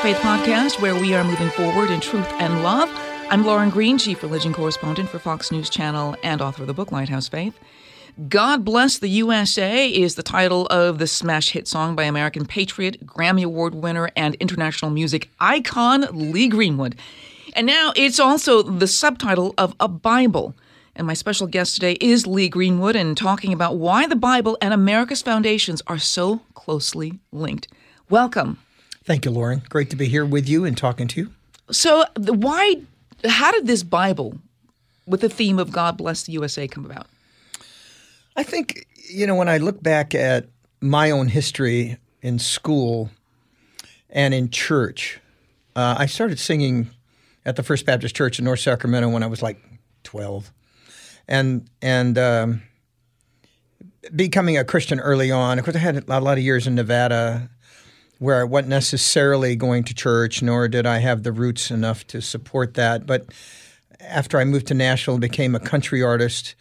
Faith Podcast, where we are moving forward in truth and love. I'm Lauren Green, Chief Religion Correspondent for Fox News Channel and author of the book Lighthouse Faith. God Bless the USA is the title of the smash hit song by American patriot, Grammy Award winner, and international music icon Lee Greenwood. And now it's also the subtitle of a Bible. And my special guest today is Lee Greenwood and talking about why the Bible and America's foundations are so closely linked. Welcome. Thank you, Lauren. Great to be here with you and talking to you. So, why, how did this Bible with the theme of God Bless the USA come about? I think, you know, when I look back at my own history in school and in church, uh, I started singing at the First Baptist Church in North Sacramento when I was like 12. And, and, um, becoming a Christian early on, of course, I had a lot of years in Nevada where I wasn't necessarily going to church, nor did I have the roots enough to support that. But after I moved to Nashville and became a country artist,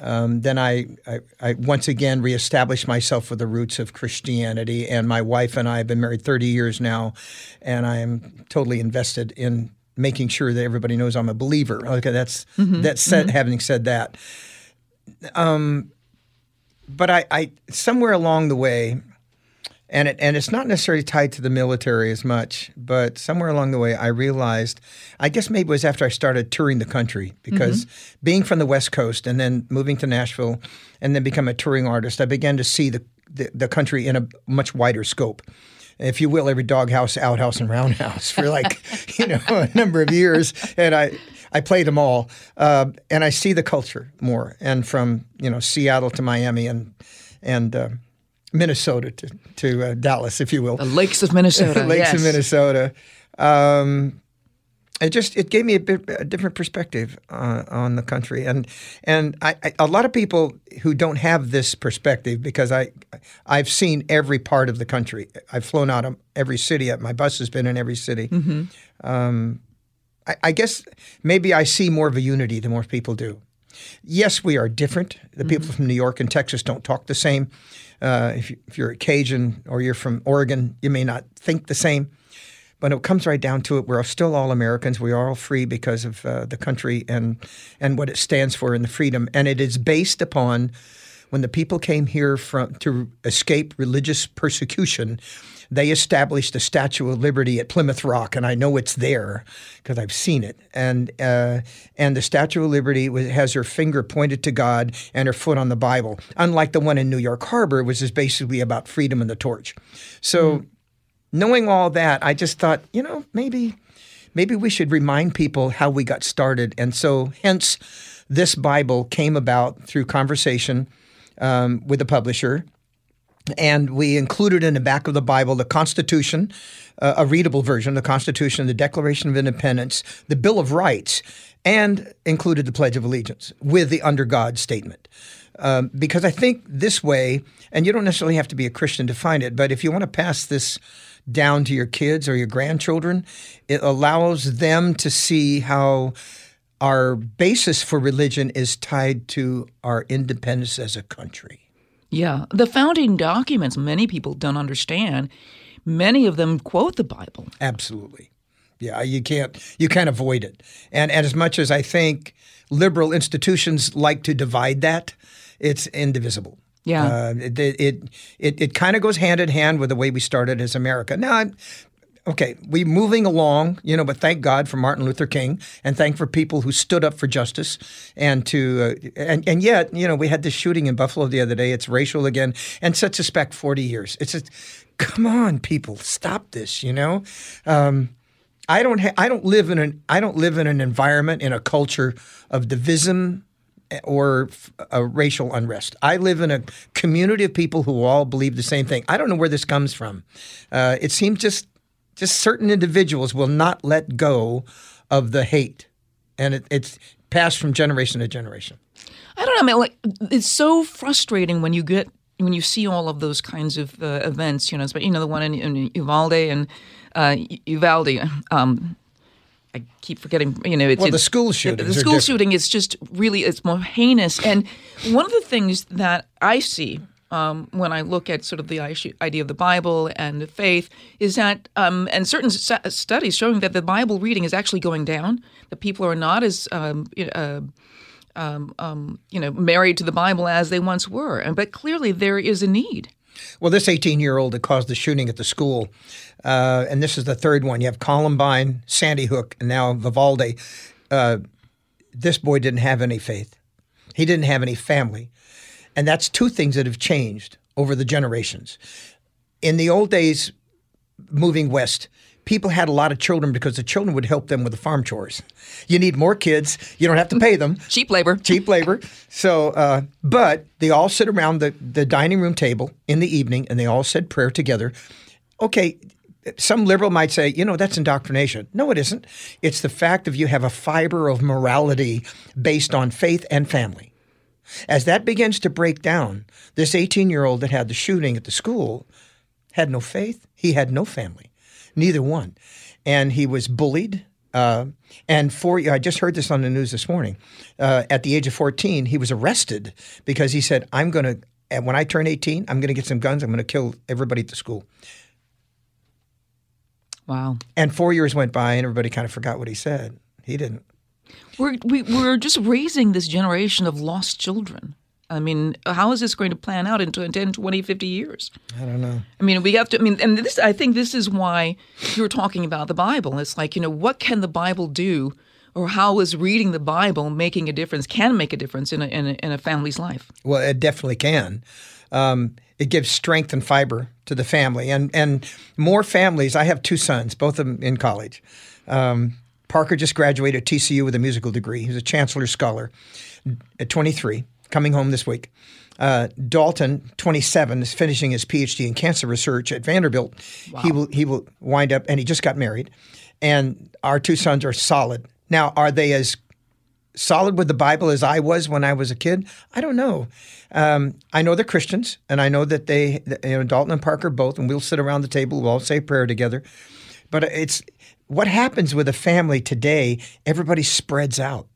um, then I, I, I once again reestablished myself with the roots of Christianity. And my wife and I have been married 30 years now, and I am totally invested in making sure that everybody knows I'm a believer. Okay, that's that's said, having said that. Um, but I, I somewhere along the way, and it and it's not necessarily tied to the military as much, but somewhere along the way, I realized, I guess maybe it was after I started touring the country because being from the West Coast and then moving to Nashville, and then become a touring artist, I began to see the the, the country in a much wider scope. If you will, every doghouse, outhouse, and roundhouse for like you know a number of years, and I I played them all, uh, and I see the culture more, and from you know Seattle to Miami and and uh, Minnesota to to uh, Dallas, if you will, The Lakes of Minnesota. The lakes yes. of Minnesota. Um, it just it gave me a bit a different perspective uh, on the country, and and I, I, a lot of people who don't have this perspective because I I've seen every part of the country. I've flown out of every city. My bus has been in every city. Um, I, I guess maybe I see more of a unity than most people do. Yes, we are different. The people from New York and Texas don't talk the same. Uh, if, you, if you're a Cajun or you're from Oregon, you may not think the same. But it comes right down to it. We're still all Americans. We are all free because of uh, the country and and what it stands for and the freedom. And it is based upon when the people came here from to escape religious persecution. They established the Statue of Liberty at Plymouth Rock, and I know it's there because I've seen it. And uh, and the Statue of Liberty was, has her finger pointed to God and her foot on the Bible. Unlike the one in New York Harbor, which is basically about freedom and the torch. So knowing all that, I just thought, you know, maybe maybe we should remind people how we got started. And so hence this Bible came about through conversation um, with the publisher. And we included in the back of the Bible the Constitution, uh, a readable version, the Constitution, the Declaration of Independence, the Bill of Rights, and included the Pledge of Allegiance with the under God statement. Um, because I think this way, and you don't necessarily have to be a Christian to find it, but if you want to pass this down to your kids or your grandchildren, it allows them to see how our basis for religion is tied to our independence as a country. Yeah. The founding documents, many people don't understand. Many of them quote the Bible. Absolutely. Yeah, you can't you can't avoid it. And, and as much as I think liberal institutions like to divide that, it's indivisible. Yeah. Uh, it it it, it kind of goes hand in hand with the way we started as America. Now, I'm, okay, we moving along, you know, but thank God for Martin Luther King, and thank for people who stood up for justice, and to uh, and and yet, you know, we had this shooting in Buffalo the other day. It's racial again, and such suspect forty years. It's just, come on, people, stop this. You know. Um, I don't ha- I don't live in an I don't live in an environment in a culture of division or f- a racial unrest. I live in a community of people who all believe the same thing. I don't know where this comes from. Uh, it seems just just certain individuals will not let go of the hate, and it, it's passed from generation to generation. I don't know. I mean, like it's so frustrating when you get when you see all of those kinds of uh, events. You know, but you know the one in, in Uvalde and uh, Uvalde. Um, I keep forgetting. You know, it's Well, the school The, the school shooting is just really it's more heinous. And one of the things that I see um, when I look at sort of the idea of the Bible and faith is that, um, and certain stu- studies showing that the Bible reading is actually going down. That people are not as um, uh, um, um, you know married to the Bible as they once were. And but clearly there is a need. Well, this 18 year old that caused the shooting at the school, uh, and this is the third one. You have Columbine, Sandy Hook, and now Uvalde. Uh, this boy didn't have any faith, he didn't have any family. And that's two things that have changed over the generations. In the old days, moving west, people had a lot of children because the children would help them with the farm chores. You need more kids, you don't have to pay them Cheap labor. cheap labor. So, uh, but they all sit around the, the dining room table in the evening and they all said prayer together. Okay, some liberal might say, you know, that's indoctrination. No, it isn't. It's the fact of you have a fiber of morality based on faith and family. As that begins to break down, this 18 year old that had the shooting at the school had no faith. He had no family, neither one. And he was bullied. Uh, and for I just heard this on the news this morning. Uh, at the age of 14, he was arrested because he said, I'm going to, and when I turn 18, I'm going to get some guns. I'm going to kill everybody at the school. Wow. And four years went by and everybody kind of forgot what he said. He didn't. We're, we, we're just raising this generation of lost children. I mean, how is this going to plan out in 10, 20, 50 years? I don't know. I mean, we have to, I mean, and this, I think this is why you're talking about the Bible. It's like, you know, what can the Bible do or how is reading the Bible making a difference, can make a difference in a, in a, in a family's life? Well, it definitely can. Um, it gives strength and fiber to the family, and and more families. I have two sons, both of them in college. Um, Parker just graduated TCU with a musical degree. He's a Chancellor Scholar at 23, coming home this week. Uh, Dalton, 27, is finishing his PhD in cancer research at Vanderbilt. He will he will wind up, and he just got married. And our two sons are solid. Now, are they as solid with the Bible as I was when I was a kid? I don't know. Um, I know they're Christians, and I know that they, you know, Dalton and Parker both, and we'll sit around the table, we'll all say prayer together. But it's what happens with a family today. Everybody spreads out.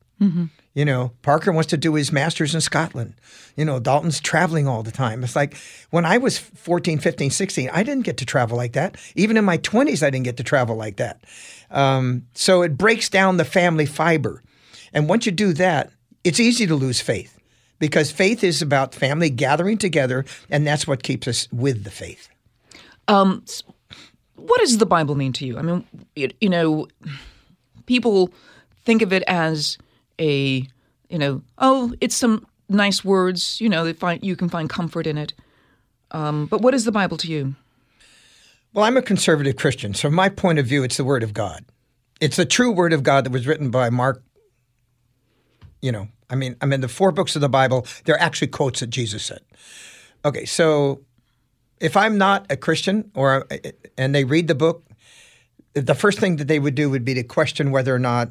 You know, Parker wants to do his master's in Scotland. You know, Dalton's traveling all the time. It's like when I was 14, 15, 16, I didn't get to travel like that. Even in my 20s, I didn't get to travel like that. Um, so it breaks down the family fiber. And once you do that, it's easy to lose faith because faith is about family gathering together, and that's what keeps us with the faith. What does the Bible mean to you? I mean, it, you know, people think of it as a, you know, oh, it's some nice words. You know, find you can find comfort in it. Um, but what is the Bible to you? Well, I'm a conservative Christian, so from my point of view, it's the Word of God. It's the true Word of God that was written by Mark. You know, I mean, I mean, the four books of the Bible, they're actually quotes that Jesus said. Okay, so if I'm not a Christian or and they read the book, the first thing that they would do would be to question whether or not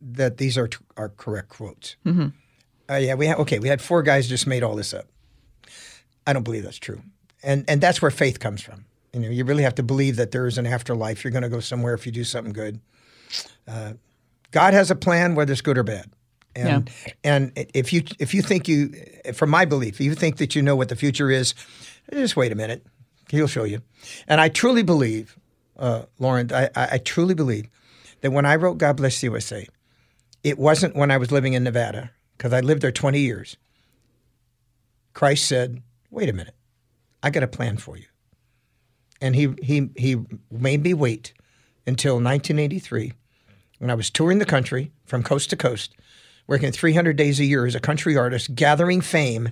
that these are are correct quotes. Mm-hmm. Uh, yeah, we had okay. We had four guys just made all this up. I don't believe that's true, and and that's where faith comes from. You know, you really have to believe that there is an afterlife. You're going to go somewhere if you do something good. Uh, God has a plan, whether it's good or bad. And and if you if you think you, from my belief, if you think that you know what the future is, just wait a minute. He'll show you. And I truly believe, uh, Lauren, I, I truly believe that when I wrote God Bless the USA, it wasn't when I was living in Nevada because I lived there 20 years. Christ said, "Wait a minute, I got a plan for you," and he he he made me wait until 1983 when I was touring the country from coast to coast, working 300 days a year as a country artist, gathering fame,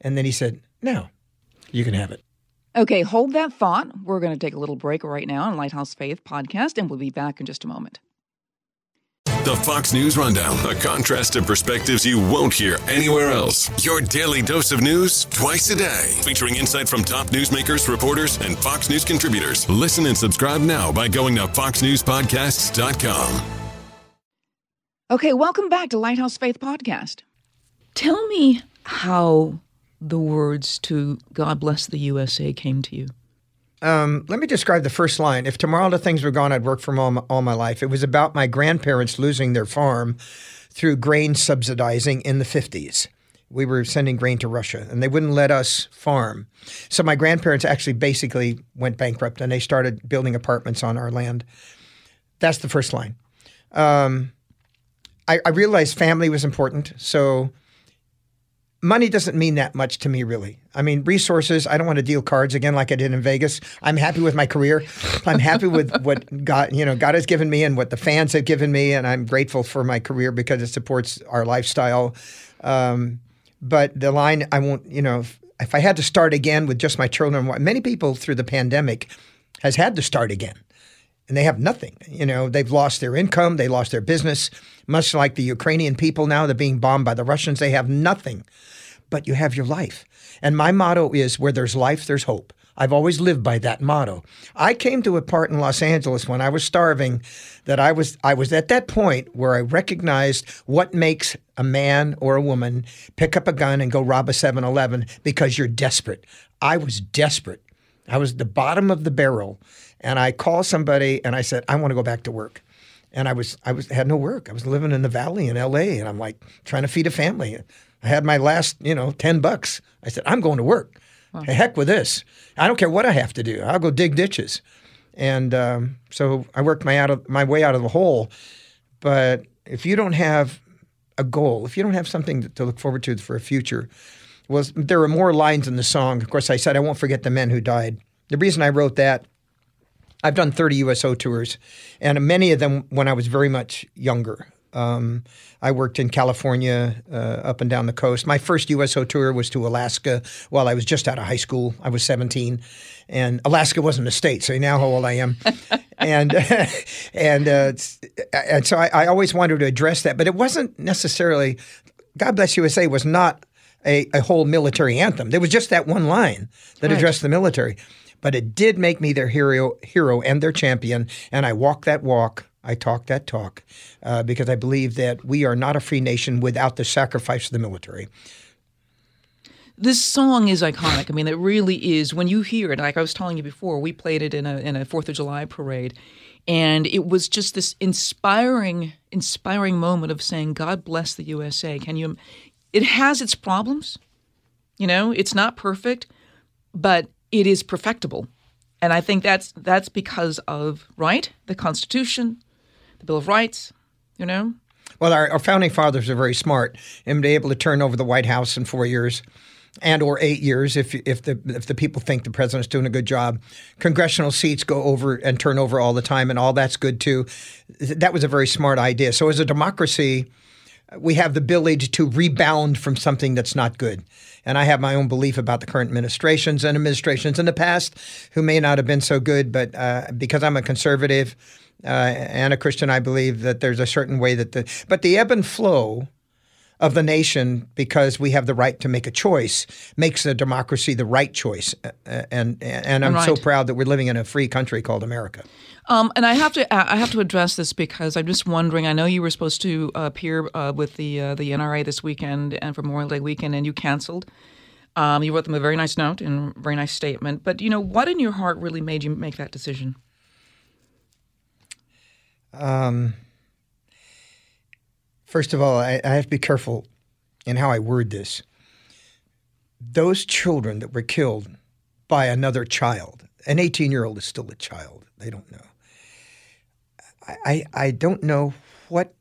and then he said, "Now, you can have it." Okay, hold that thought. We're going to take a little break right now on Lighthouse Faith podcast, and we'll be back in just a moment. The Fox News Rundown, a contrast of perspectives you won't hear anywhere else. Your daily dose of news twice a day, featuring insight from top newsmakers, reporters, and Fox News contributors. Listen and subscribe now by going to foxnewspodcasts.com. Okay, welcome back to Lighthouse Faith Podcast. Tell me how the words to God bless the USA came to you. Um, let me describe the first line. If tomorrow the things were gone, I'd work from all my, all my life. It was about my grandparents losing their farm through grain subsidizing in the 50s. We were sending grain to Russia and they wouldn't let us farm. So my grandparents actually basically went bankrupt and they started building apartments on our land. That's the first line. Um, I, I realized family was important. So money doesn't mean that much to me, really. I mean, resources, I don't want to deal cards again like I did in Vegas. I'm happy with my career. I'm happy with what God, you know, God has given me and what the fans have given me. And I'm grateful for my career because it supports our lifestyle. Um, but the line, I won't, you know, if, if I had to start again with just my children, many people through the pandemic has had to start again and they have nothing. You know, they've lost their income, they lost their business, much like the Ukrainian people now, they're being bombed by the Russians. They have nothing, but you have your life. And my motto is where there's life, there's hope. I've always lived by that motto. I came to a part in Los Angeles when I was starving that I was I was at that point where I recognized what makes a man or a woman pick up a gun and go rob a 7-Eleven because you're desperate. I was desperate. I was the bottom of the barrel and I called somebody and I said, I want to go back to work. And I was I was had no work. I was living in the valley in LA and I'm like trying to feed a family. I had my last, you know, 10 bucks. I said, I'm going to work. Wow. Heck with this. I don't care what I have to do. I'll go dig ditches. And um, so I worked my out of my way out of the hole. But if you don't have a goal, if you don't have something to look forward to for a future, was there are more lines in the song. Of course, I said I won't forget the men who died. The reason I wrote that I've done 30 USO tours, and many of them when I was very much younger. Um, I worked in California, uh, up and down the coast. My first USO tour was to Alaska while I was just out of high school. I was 17, and Alaska wasn't a state, so you know how old I am. and and uh, and so I, I always wanted to address that, but it wasn't necessarily. God bless USA was not a, a whole military anthem. There was just that one line that right. addressed the military but it did make me their hero, hero and their champion. And I walk that walk. I talk that talk uh, because I believe that we are not a free nation without the sacrifice of the military. This song is iconic. I mean, it really is. When you hear it, like I was telling you before, we played it in a in a Fourth of July parade, and it was just this inspiring, inspiring moment of saying, "God bless the USA." Can you? It has its problems, you know. It's not perfect, but it is perfectible. And I think that's that's because of right the Constitution, the Bill of Rights, you know. Well, our, our founding fathers are very smart and be able to turn over the White House in four years and or eight years if if the if the people think the president's doing a good job. Congressional seats go over and turn over all the time, and all that's good too. That was a very smart idea. So as a democracy, we have the ability to rebound from something that's not good. And I have my own belief about the current administrations and administrations in the past who may not have been so good, but uh, because I'm a conservative uh, and a Christian, I believe that there's a certain way that the but the ebb and flow of the nation because we have the right to make a choice makes a democracy the right choice and and I'm right. so proud that we're living in a free country called America. Um, and I have to I have to address this because I'm just wondering. I know you were supposed to appear uh, with the uh, the NRA this weekend and for Memorial Day weekend, and you canceled. Um, you wrote them a very nice note and very nice statement. But you know, what in your heart really made you make that decision? Um, first of all, I, I have to be careful in how I word this. Those children that were killed by another child, an 18 year old is still a child. They don't know. I, I don't know what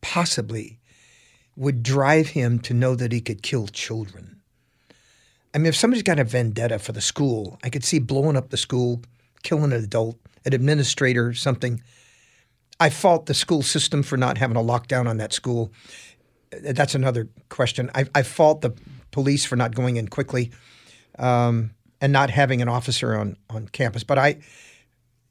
possibly would drive him to know that he could kill children. I mean, if somebody's got a vendetta for the school, I could see blowing up the school, killing an adult, an administrator, something. I fault the school system for not having a lockdown on that school. That's another question. I, I fault the police for not going in quickly um, and not having an officer on, on campus. But I,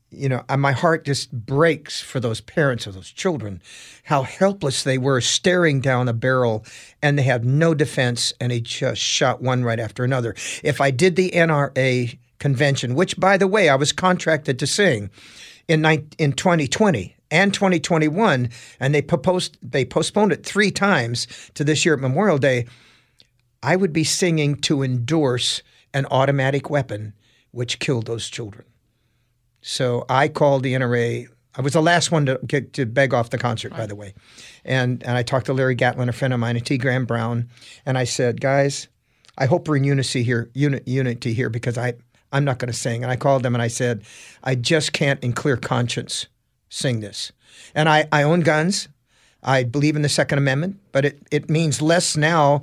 you know, my heart just breaks for those parents of those children, how helpless they were staring down a barrel and they had no defense and he just shot one right after another. If I did the NRA convention, which by the way, I was contracted to sing in, in 2020 and 2021, and they proposed they postponed it three times to this year at Memorial Day, I would be singing to endorse an automatic weapon which killed those children. So I called the NRA. I was the last one to get to beg off the concert, by the way. And and I talked to Larry Gatlin, a friend of mine, and T. Graham Brown, and I said, guys, I hope we're in unity here, uni- unity here, because I I'm not going to sing. And I called them and I said, I just can't, in clear conscience, sing this. And I I own guns. I believe in the Second Amendment, but it it means less now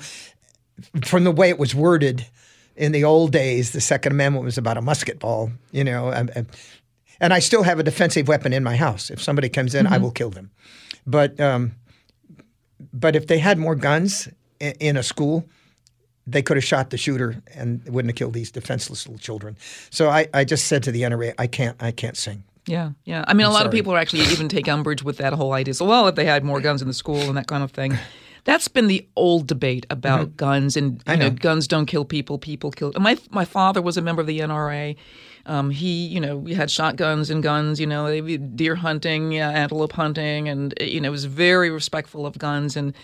from the way it was worded in the old days, the Second Amendment was about a musket ball, you know, and, and I still have a defensive weapon in my house. If somebody comes in, mm-hmm. I will kill them. But um, but if they had more guns in, in a school, they could have shot the shooter and wouldn't have killed these defenseless little children. So I, I just said to the NRA, I can't I can't sing. Yeah, yeah. I mean, I'm a lot sorry. of people are actually even take umbrage with that whole idea. So, well, if they had more guns in the school and that kind of thing. That's been the old debate about mm-hmm. guns and you know. know. guns don't kill people, people kill. My my father was a member of the NRA. Um, he, you know, we had shotguns and guns, you know, deer hunting, uh, antelope hunting, and you know, was very respectful of guns. And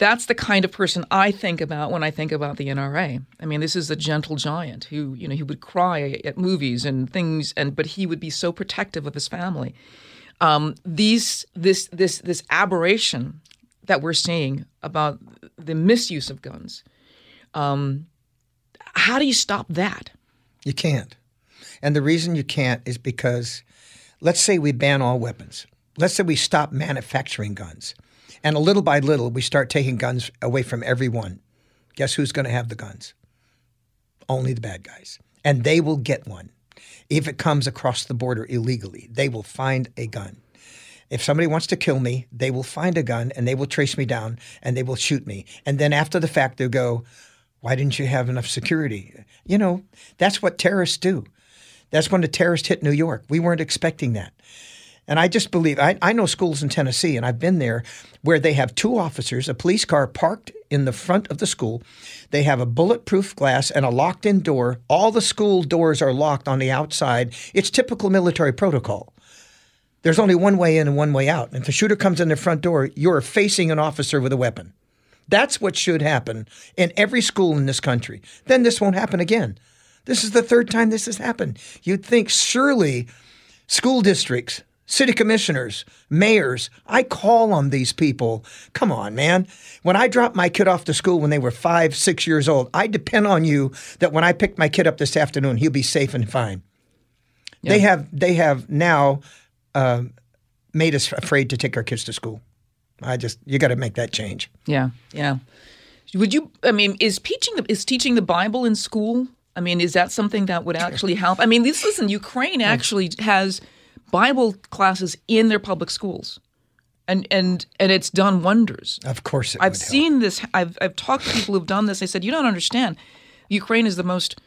that's the kind of person I think about when I think about the NRA. I mean, this is a gentle giant who, you know, he would cry at movies and things, and but he would be so protective of his family. Um, these, this, this, this aberration that we're seeing about the misuse of guns. Um, how do you stop that? You can't. And the reason you can't is because let's say we ban all weapons. Let's say we stop manufacturing guns. And a little by little, we start taking guns away from everyone. Guess who's going to have the guns? Only the bad guys. And they will get one. If it comes across the border illegally, they will find a gun. If somebody wants to kill me, they will find a gun and they will trace me down and they will shoot me. And then after the fact, they'll go, Why didn't you have enough security? You know, that's what terrorists do. That's when the terrorists hit New York. We weren't expecting that. And I just believe, I, I know schools in Tennessee, and I've been there, where they have two officers, a police car parked in the front of the school. They have a bulletproof glass and a locked in door. All the school doors are locked on the outside. It's typical military protocol. There's only one way in and one way out. And if the shooter comes in the front door, you're facing an officer with a weapon. That's what should happen in every school in this country. Then this won't happen again. This is the third time this has happened. You'd think surely school districts, city commissioners, mayors, I call on these people. Come on, man. When I dropped my kid off to school when they were five, six years old, I depend on you that when I pick my kid up this afternoon, he'll be safe and fine. Yeah. They have they have now uh, made us afraid to take our kids to school. I just you got to make that change. Yeah, yeah. Would you? I mean, is teaching is teaching the Bible in school? I mean, is that something that would actually help? I mean, this listen, Ukraine actually has Bible classes in their public schools. And, and and it's done wonders. Of course, I've seen this. I've I've talked to people who've done this. They said you don't understand. Ukraine is the most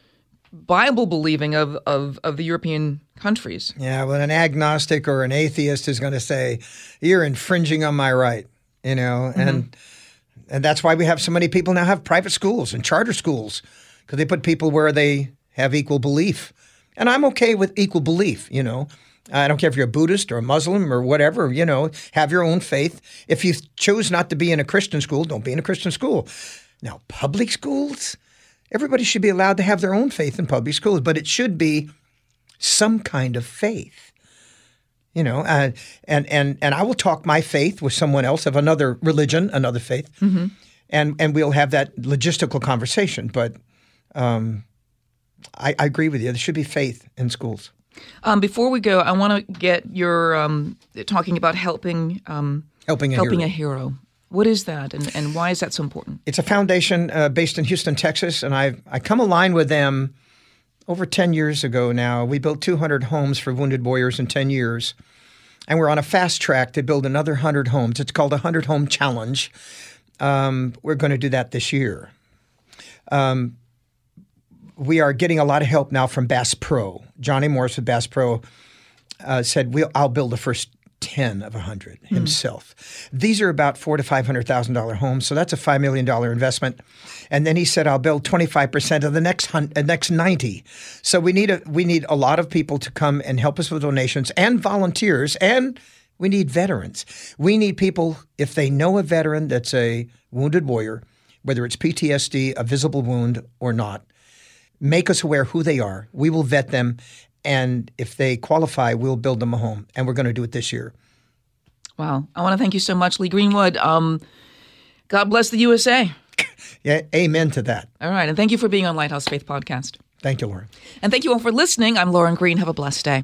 Bible believing of, of, of the European countries. Yeah, well, an agnostic or an atheist is going to say, "You're infringing on my right," you know, mm-hmm. and and that's why we have so many people now have private schools and charter schools because they put people where they have equal belief, and I'm okay with equal belief, you know. I don't care if you're a Buddhist or a Muslim or whatever, you know, have your own faith. If you choose not to be in a Christian school, don't be in a Christian school. Now, public schools, everybody should be allowed to have their own faith in public schools, but it should be some kind of faith. You know, uh, and and and I will talk my faith with someone else of another religion, another faith, mm-hmm. and and we'll have that logistical conversation. But um, I, I, agree with you. There should be faith in schools. Um, before we go, I want to get your um, talking about helping um, helping a helping hero. a hero. What is that, and, and why is that so important? It's a foundation uh, based in Houston, Texas, and I I come aligned with them over 10 years ago now. We built 200 homes for wounded warriors in 10 years, and we're on a fast track to build another 100 homes. It's called a 100 Home Challenge. Um, we're going to do that this year. Um, we are getting a lot of help now from Bass Pro. Johnny Morris with Bass Pro uh, said, we'll, I'll build the first 10 of a 100 himself. These are about four to $500,000 homes, so that's a $5 million investment. And then he said, I'll build 25% of the next, hun- uh, next 90. So we need, a, we need a lot of people to come and help us with donations and volunteers, and we need veterans. We need people, if they know a veteran that's a wounded warrior, whether it's PTSD, a visible wound, or not, make us aware who they are. We will vet them. And if they qualify, we'll build them a home. And we're going to do it this year. Wow. I want to thank you so much, Lee Greenwood. Um, God bless the USA. Yeah, amen to that. All right. And thank you for being on Lighthouse Faith Podcast. Thank you, Lauren. And thank you all for listening. I'm Lauren Green. Have a blessed day.